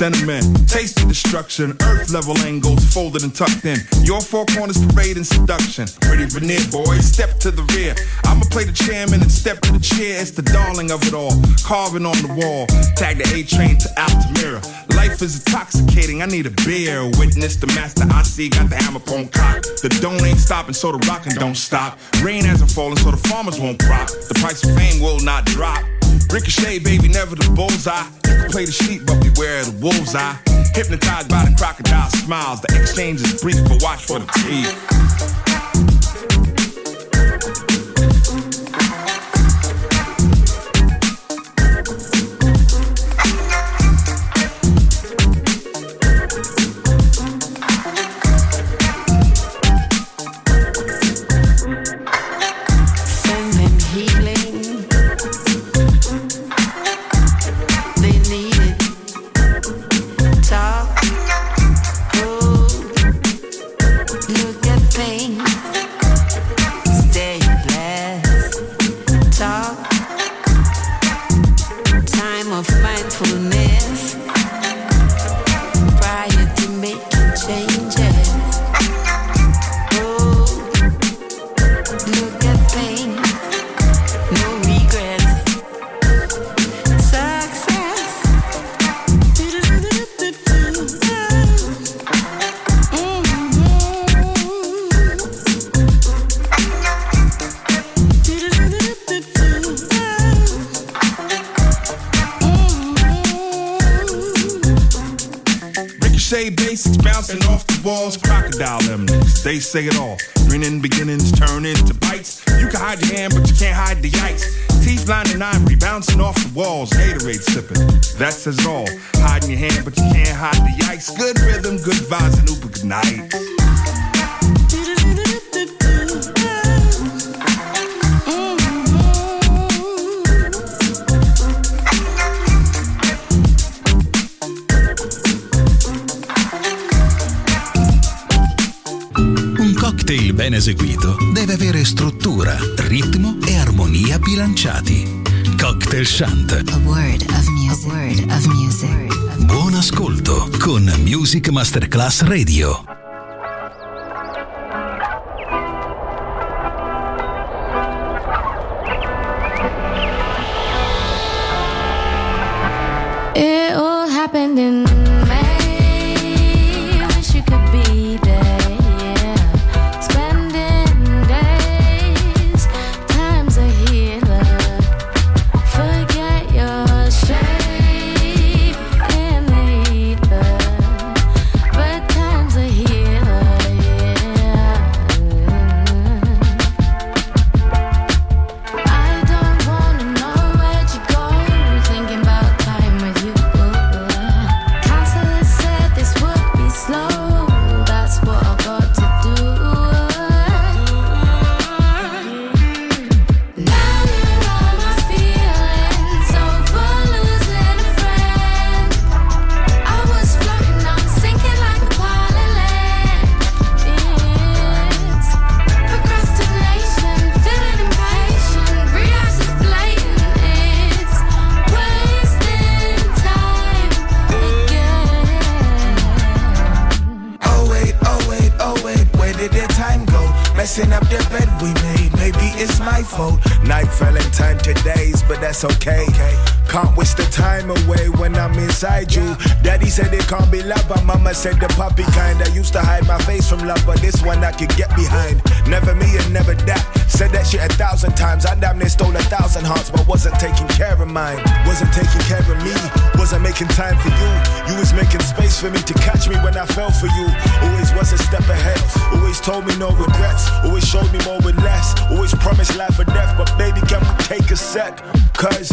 Sentiment, taste of destruction, earth level angles folded and tucked in. Your four corners parade and seduction. Pretty veneer, boys, step to the rear. I'ma play the chairman and step to the chair. It's the darling of it all, carving on the wall. Tag the A train to Altamira. Life is intoxicating, I need a beer. Witness the master I see, got the hammer on cock. The don't ain't stopping, so the rockin' don't stop. Rain hasn't fallen, so the farmers won't crop. The price of fame will not drop. Ricochet, baby, never the bullseye. You can play the sheep, but beware the wolves eye. Hypnotized by the crocodile smiles. The exchange is brief, but watch for the teeth. Say it all. Said the puppy kind. I used to hide my face from love, but this one I could get behind. Never me and never that. Said that shit a thousand times. I damn near stole a thousand hearts, but wasn't taking care of mine. Wasn't taking care of me. Wasn't making time for you. You was making space for me to catch me when I fell for you. Always was a step ahead. Always told me no regrets. Always showed me more with less. Always promised life or death, but baby, can we take a sec? Cause